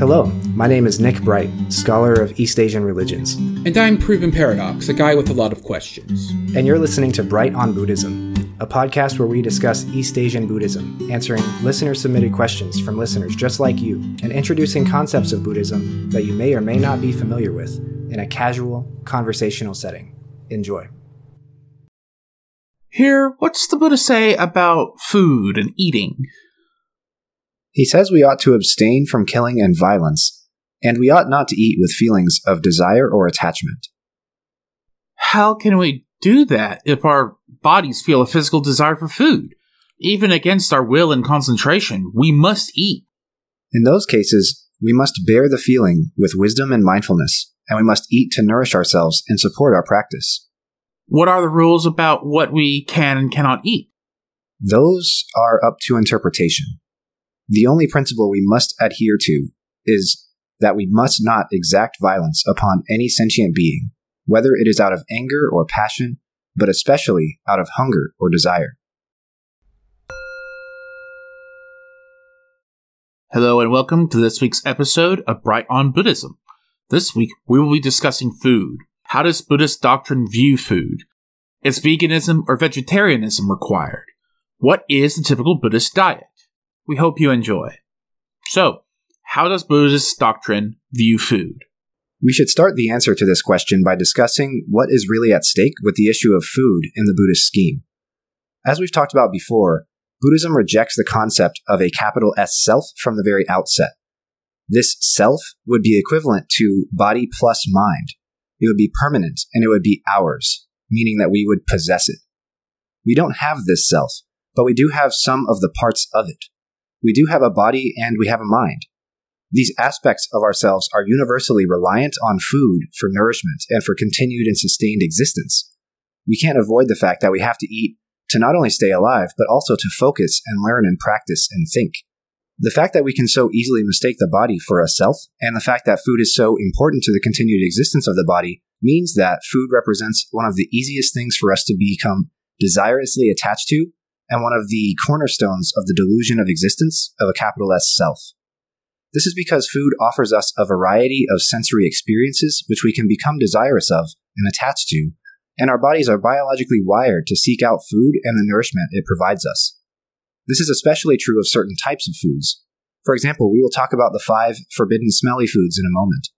Hello, my name is Nick Bright, scholar of East Asian religions, And I'm Proven Paradox, a guy with a lot of questions. and you're listening to Bright on Buddhism, a podcast where we discuss East Asian Buddhism, answering listener submitted questions from listeners just like you, and introducing concepts of Buddhism that you may or may not be familiar with in a casual, conversational setting. Enjoy. Here, what's the Buddha say about food and eating? He says we ought to abstain from killing and violence, and we ought not to eat with feelings of desire or attachment. How can we do that if our bodies feel a physical desire for food? Even against our will and concentration, we must eat. In those cases, we must bear the feeling with wisdom and mindfulness, and we must eat to nourish ourselves and support our practice. What are the rules about what we can and cannot eat? Those are up to interpretation. The only principle we must adhere to is that we must not exact violence upon any sentient being, whether it is out of anger or passion, but especially out of hunger or desire. Hello and welcome to this week's episode of Bright on Buddhism. This week we will be discussing food. How does Buddhist doctrine view food? Is veganism or vegetarianism required? What is the typical Buddhist diet? We hope you enjoy. So, how does Buddhist doctrine view food? We should start the answer to this question by discussing what is really at stake with the issue of food in the Buddhist scheme. As we've talked about before, Buddhism rejects the concept of a capital S self from the very outset. This self would be equivalent to body plus mind. It would be permanent and it would be ours, meaning that we would possess it. We don't have this self, but we do have some of the parts of it. We do have a body and we have a mind. These aspects of ourselves are universally reliant on food for nourishment and for continued and sustained existence. We can't avoid the fact that we have to eat to not only stay alive, but also to focus and learn and practice and think. The fact that we can so easily mistake the body for a self, and the fact that food is so important to the continued existence of the body, means that food represents one of the easiest things for us to become desirously attached to, and one of the cornerstones of the delusion of existence of a capital S self. This is because food offers us a variety of sensory experiences which we can become desirous of and attached to, and our bodies are biologically wired to seek out food and the nourishment it provides us. This is especially true of certain types of foods. For example, we will talk about the five forbidden smelly foods in a moment.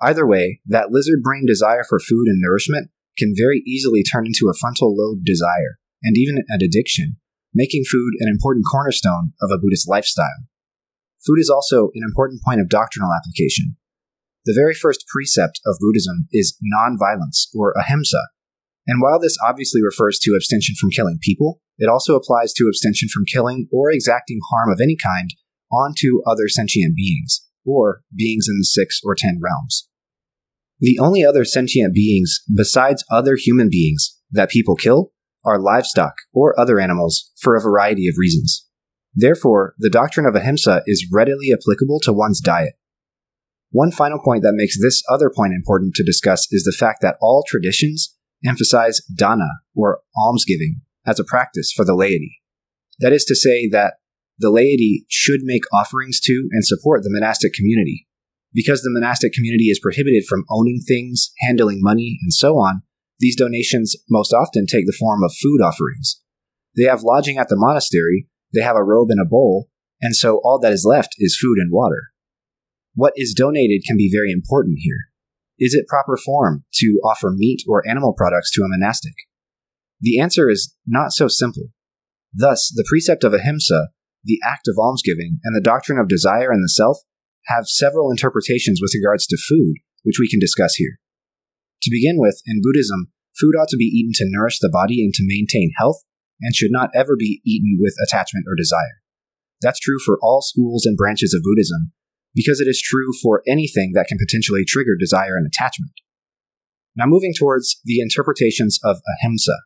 Either way, that lizard brain desire for food and nourishment can very easily turn into a frontal lobe desire, and even an addiction, making food an important cornerstone of a Buddhist lifestyle. Food is also an important point of doctrinal application. The very first precept of Buddhism is nonviolence, or ahimsa, and while this obviously refers to abstention from killing people, it also applies to abstention from killing or exacting harm of any kind onto other sentient beings, or beings in the six or ten realms. The only other sentient beings besides other human beings that people kill are livestock or other animals for a variety of reasons. Therefore, the doctrine of ahimsa is readily applicable to one's diet. One final point that makes this other point important to discuss is the fact that all traditions emphasize dana, or almsgiving, as a practice for the laity. That is to say that the laity should make offerings to and support the monastic community. Because the monastic community is prohibited from owning things, handling money, and so on, these donations most often take the form of food offerings. They have lodging at the monastery, they have a robe and a bowl, and so all that is left is food and water. What is donated can be very important here. Is it proper form to offer meat or animal products to a monastic? The answer is not so simple. Thus, the precept of ahimsa, the act of almsgiving, and the doctrine of desire and the self have several interpretations with regards to food, which we can discuss here. To begin with, in Buddhism, food ought to be eaten to nourish the body and to maintain health, and should not ever be eaten with attachment or desire. That's true for all schools and branches of Buddhism, because it is true for anything that can potentially trigger desire and attachment. Now, moving towards the interpretations of ahimsa.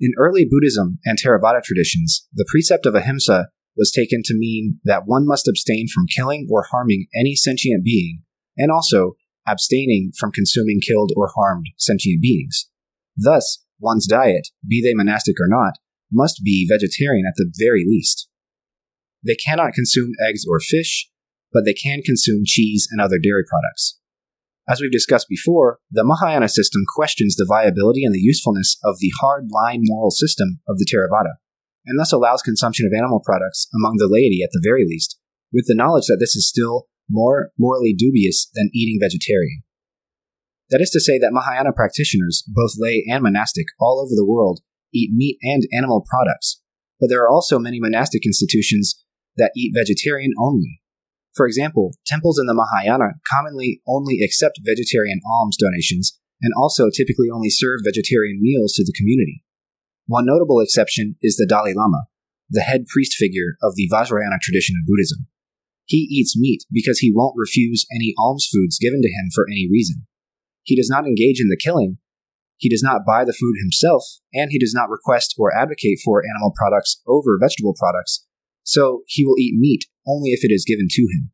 In early Buddhism and Theravada traditions, the precept of ahimsa was taken to mean that one must abstain from killing or harming any sentient being, and also abstaining from consuming killed or harmed sentient beings. Thus, one's diet, be they monastic or not, must be vegetarian at the very least. They cannot consume eggs or fish, but they can consume cheese and other dairy products. As we've discussed before, the Mahayana system questions the viability and the usefulness of the hard line moral system of the Theravada, and thus allows consumption of animal products among the laity at the very least, with the knowledge that this is still more morally dubious than eating vegetarian. That is to say that Mahayana practitioners, both lay and monastic, all over the world, eat meat and animal products, but there are also many monastic institutions that eat vegetarian only. For example, temples in the Mahayana commonly only accept vegetarian alms donations and also typically only serve vegetarian meals to the community. One notable exception is the Dalai Lama, the head priest figure of the Vajrayana tradition of Buddhism. He eats meat because he won't refuse any alms foods given to him for any reason. He does not engage in the killing, he does not buy the food himself, and he does not request or advocate for animal products over vegetable products, so he will eat meat only if it is given to him.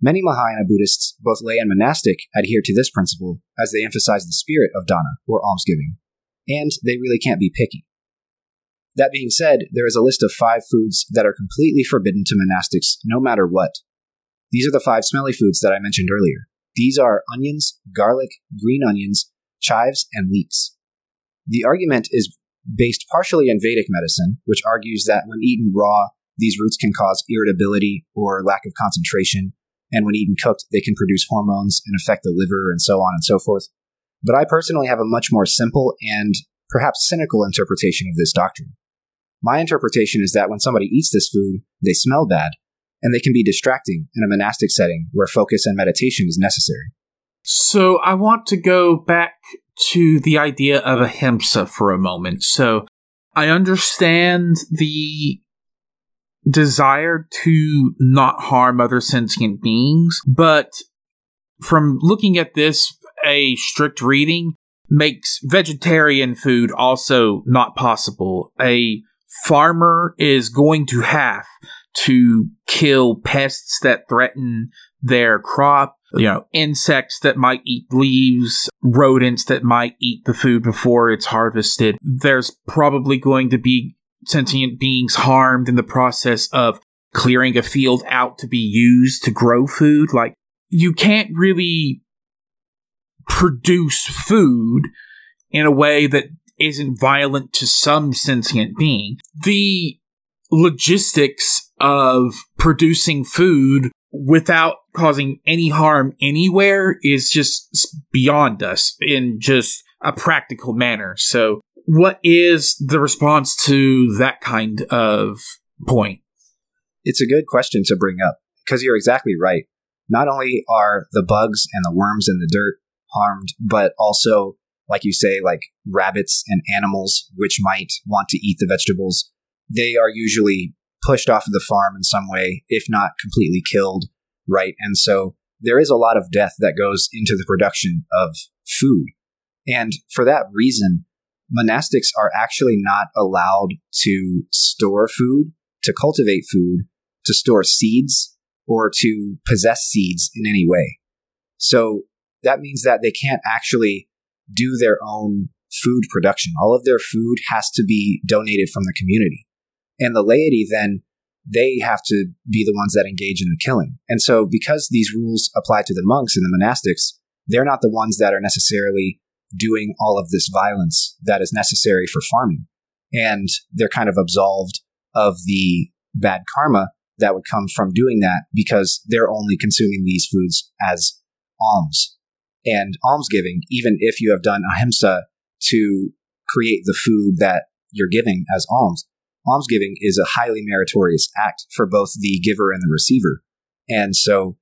Many Mahayana Buddhists, both lay and monastic, adhere to this principle as they emphasize the spirit of dana, or almsgiving, and they really can't be picky. That being said, there is a list of five foods that are completely forbidden to monastics no matter what. These are the five smelly foods that I mentioned earlier. These are onions, garlic, green onions, chives, and leeks. The argument is based partially in Vedic medicine, which argues that when eaten raw, these roots can cause irritability or lack of concentration, and when eaten cooked, they can produce hormones and affect the liver and so on and so forth. But I personally have a much more simple and perhaps cynical interpretation of this doctrine. My interpretation is that when somebody eats this food, they smell bad, and they can be distracting in a monastic setting where focus and meditation is necessary. So I want to go back to the idea of ahimsa for a moment. So I understand the desire to not harm other sentient beings, but from looking at this, a strict reading makes vegetarian food also not possible. A farmer is going to have to kill pests that threaten their crop you know, insects that might eat leaves, rodents that might eat the food before it's harvested. There's probably going to be sentient beings harmed in the process of clearing a field out to be used to grow food. Like, you can't really produce food in a way that isn't violent to some sentient being. The logistics of producing food without causing any harm anywhere is just beyond us in just a practical manner. So, what is the response to that kind of point? It's a good question to bring up because you're exactly right. Not only are the bugs and the worms in the dirt harmed, but also, like you say, like rabbits and animals which might want to eat the vegetables, they are usually pushed off of the farm in some way, if not completely killed, right? And so there is a lot of death that goes into the production of food. And for that reason, monastics are actually not allowed to store food, to cultivate food, to store seeds, or to possess seeds in any way. So that means that they can't actually do their own food production. All of their food has to be donated from the community. And the laity then they have to be the ones that engage in the killing. And so, because these rules apply to the monks and the monastics, they're not the ones that are necessarily doing all of this violence that is necessary for farming. And they're kind of absolved of the bad karma that would come from doing that because they're only consuming these foods as alms. And almsgiving, even if you have done ahimsa to create the food that you're giving as alms, almsgiving is a highly meritorious act for both the giver and the receiver. And so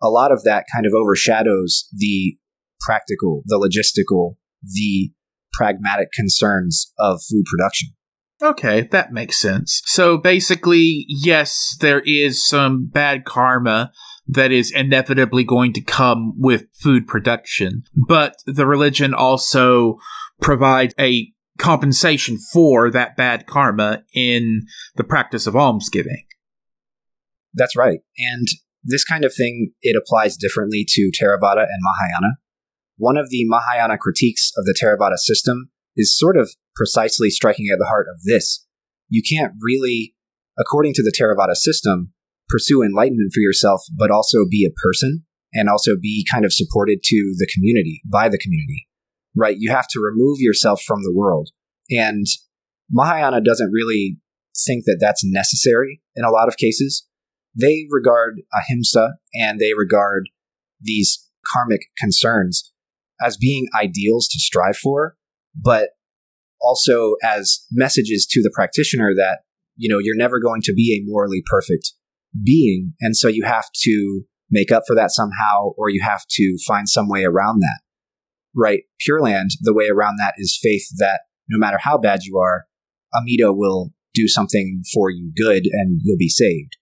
a lot of that kind of overshadows the practical, the logistical, the pragmatic concerns of food production. Okay, that makes sense. So basically, yes, there is some bad karma that is inevitably going to come with food production, but the religion also provides a compensation for that bad karma in the practice of almsgiving. That's right. And this kind of thing, it applies differently to Theravada and Mahayana. One of the Mahayana critiques of the Theravada system is sort of precisely striking at the heart of this. You can't really, according to the Theravada system, pursue enlightenment for yourself, but also be a person and also be kind of supported to the community by the community, right? You have to remove yourself from the world. And Mahayana doesn't really think that that's necessary in a lot of cases. They regard ahimsa and they regard these karmic concerns as being ideals to strive for, but also as messages to the practitioner that, you know, you're never going to be a morally perfect being. And so you have to make up for that somehow, or you have to find some way around that. Right? Pure Land, the way around that is faith that no matter how bad you are, Amida will do something for you good and you'll be saved.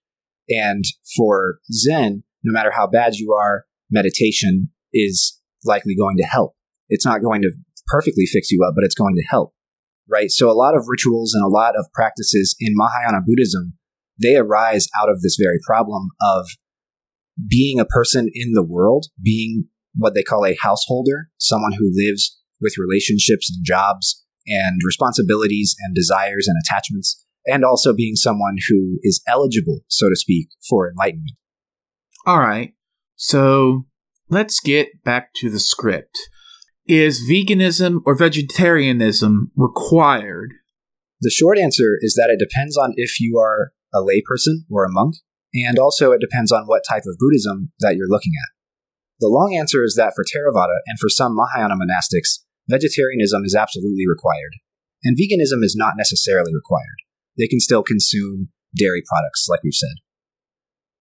And for Zen, no matter how bad you are, meditation is likely going to help. It's not going to perfectly fix you up, but it's going to help. Right? So a lot of rituals and a lot of practices in Mahayana Buddhism, they arise out of this very problem of being a person in the world, being what they call a householder, someone who lives with relationships and jobs and responsibilities and desires and attachments, and also being someone who is eligible, so to speak, for enlightenment. All right. So let's get back to the script. Is veganism or vegetarianism required? The short answer is that it depends on if you are a layperson or a monk, and also it depends on what type of Buddhism that you're looking at. The long answer is that for Theravada and for some Mahayana monastics, vegetarianism is absolutely required, and veganism is not necessarily required. They can still consume dairy products, like we've said.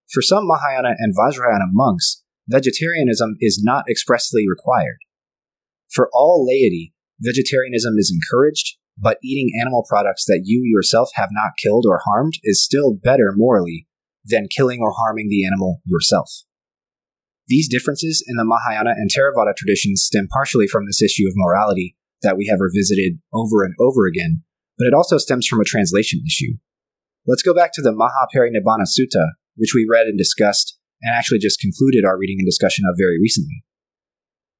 For some Mahayana and Vajrayana monks, vegetarianism is not expressly required. For all laity, vegetarianism is encouraged, but eating animal products that you yourself have not killed or harmed is still better morally than killing or harming the animal yourself. These differences in the Mahayana and Theravada traditions stem partially from this issue of morality that we have revisited over and over again, but it also stems from a translation issue. Let's go back to the Mahaparinibbana Sutta, which we read and discussed, and actually just concluded our reading and discussion of very recently.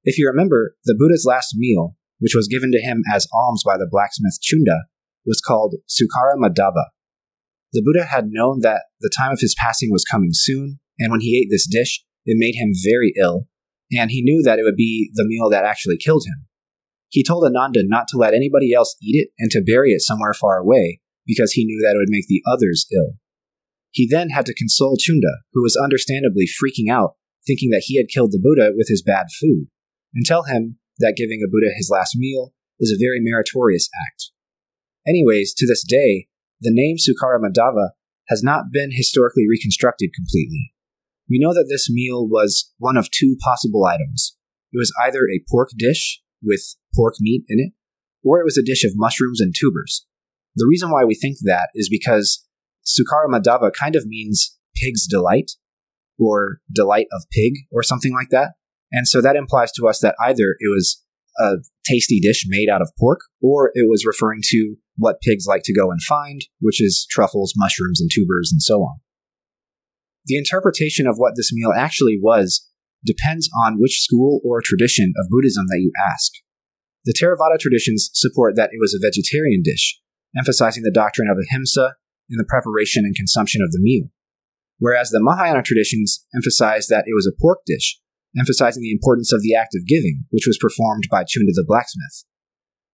If you remember, the Buddha's last meal, which was given to him as alms by the blacksmith Chunda, was called Sukara Maddava, the Buddha had known that the time of his passing was coming soon, and when he ate this dish, it made him very ill, and he knew that it would be the meal that actually killed him. He told Ananda not to let anybody else eat it and to bury it somewhere far away, because he knew that it would make the others ill. He then had to console Chunda, who was understandably freaking out, thinking that he had killed the Buddha with his bad food, and tell him that giving a Buddha his last meal is a very meritorious act. Anyways, to this day, the name Sukara Maddava has not been historically reconstructed completely. We know that this meal was one of two possible items. It was either a pork dish with pork meat in it, or it was a dish of mushrooms and tubers. The reason why we think that is because Sukara Maddava kind of means pig's delight, or delight of pig, or something like that. And so that implies to us that either it was a tasty dish made out of pork, or it was referring to what pigs like to go and find, which is truffles, mushrooms, and tubers, and so on. The interpretation of what this meal actually was depends on which school or tradition of Buddhism that you ask. The Theravada traditions support that it was a vegetarian dish, emphasizing the doctrine of ahimsa in the preparation and consumption of the meal, whereas the Mahayana traditions emphasize that it was a pork dish, emphasizing the importance of the act of giving, which was performed by Chunda the blacksmith.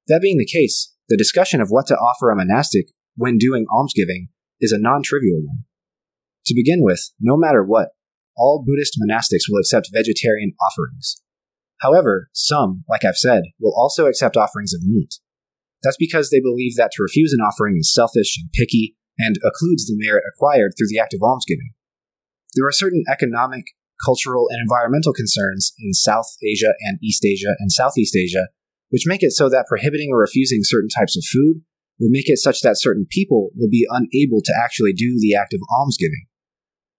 That being the case, the discussion of what to offer a monastic when doing almsgiving is a non trivial one. To begin with, no matter what, all Buddhist monastics will accept vegetarian offerings. However, some, like I've said, will also accept offerings of meat. That's because they believe that to refuse an offering is selfish and picky and occludes the merit acquired through the act of almsgiving. There are certain economic, cultural, and environmental concerns in South Asia and East Asia and Southeast Asia which make it so that prohibiting or refusing certain types of food would make it such that certain people would be unable to actually do the act of almsgiving.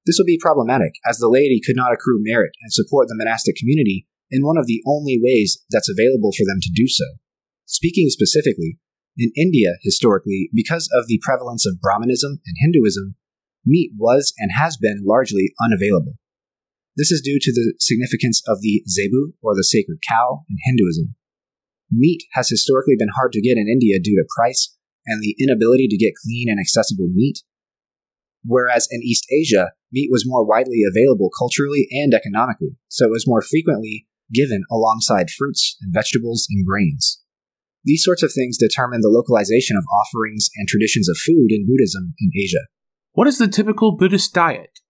This would be problematic, as the laity could not accrue merit and support the monastic community in one of the only ways that's available for them to do so. Speaking specifically, in India, historically, because of the prevalence of Brahmanism and Hinduism, meat was and has been largely unavailable. This is due to the significance of the zebu, or the sacred cow, in Hinduism. Meat has historically been hard to get in India due to price and the inability to get clean and accessible meat. Whereas in East Asia, meat was more widely available culturally and economically, so it was more frequently given alongside fruits and vegetables and grains. These sorts of things determine the localization of offerings and traditions of food in Buddhism in Asia. What is the typical Buddhist diet?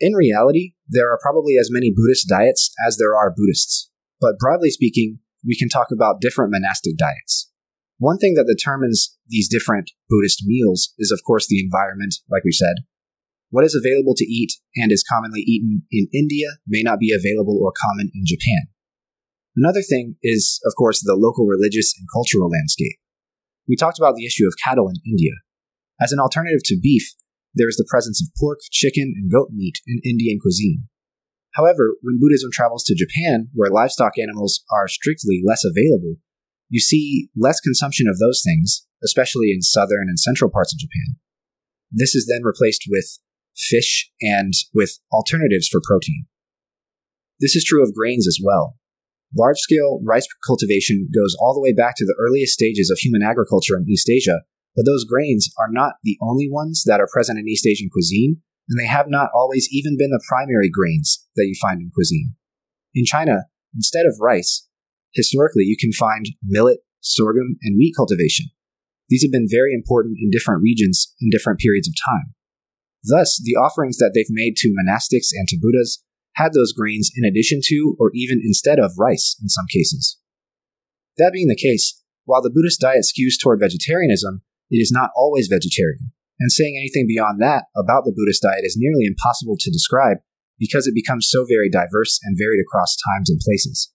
In reality, there are probably as many Buddhist diets as there are Buddhists, but broadly speaking, we can talk about different monastic diets. One thing that determines these different Buddhist meals is, of course, the environment, like we said. What is available to eat and is commonly eaten in India may not be available or common in Japan. Another thing is, of course, the local religious and cultural landscape. We talked about the issue of cattle in India. As an alternative to beef, there is the presence of pork, chicken, and goat meat in Indian cuisine. However, when Buddhism travels to Japan, where livestock animals are strictly less available, you see less consumption of those things, especially in southern and central parts of Japan. This is then replaced with fish and with alternatives for protein. This is true of grains as well. Large scale rice cultivation goes all the way back to the earliest stages of human agriculture in East Asia, but those grains are not the only ones that are present in East Asian cuisine, and they have not always even been the primary grains that you find in cuisine. In China, instead of rice, historically you can find millet, sorghum, and wheat cultivation. These have been very important in different regions in different periods of time. Thus, the offerings that they've made to monastics and to Buddhas had those grains in addition to or even instead of rice in some cases. That being the case, while the Buddhist diet skews toward vegetarianism, it is not always vegetarian and saying anything beyond that about the Buddhist diet is nearly impossible to describe because it becomes so very diverse and varied across times and places.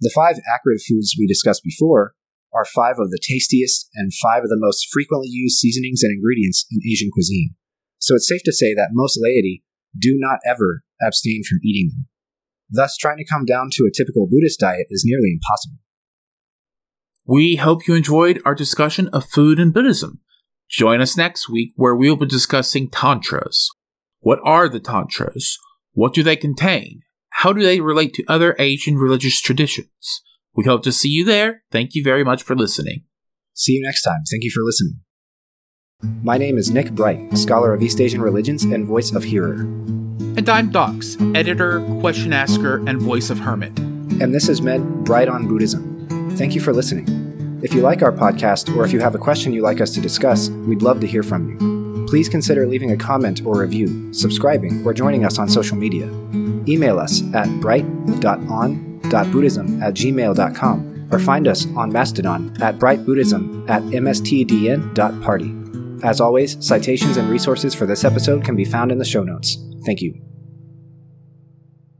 The five acrid foods we discussed before are five of the tastiest and five of the most frequently used seasonings and ingredients in Asian cuisine, so it's safe to say that most laity do not ever abstain from eating them. Thus, trying to come down to a typical Buddhist diet is nearly impossible. We hope you enjoyed our discussion of food and Buddhism. Join us next week where we'll be discussing tantras. What are the tantras? What do they contain? How do they relate to other Asian religious traditions? We hope to see you there. Thank you very much for listening. See you next time. Thank you for listening. My name is Nick Bright, scholar of East Asian religions and voice of Hearer. And I'm Docs, editor, question asker, and voice of Hermit. And this has been Bright on Buddhism. Thank you for listening. If you like our podcast or if you have a question you'd like us to discuss, we'd love to hear from you. Please consider leaving a comment or review, subscribing, or joining us on social media. Email us at bright.on.buddhism at gmail.com or find us on Mastodon at brightbuddhism at mstdn.party. As always, citations and resources for this episode can be found in the show notes. Thank you.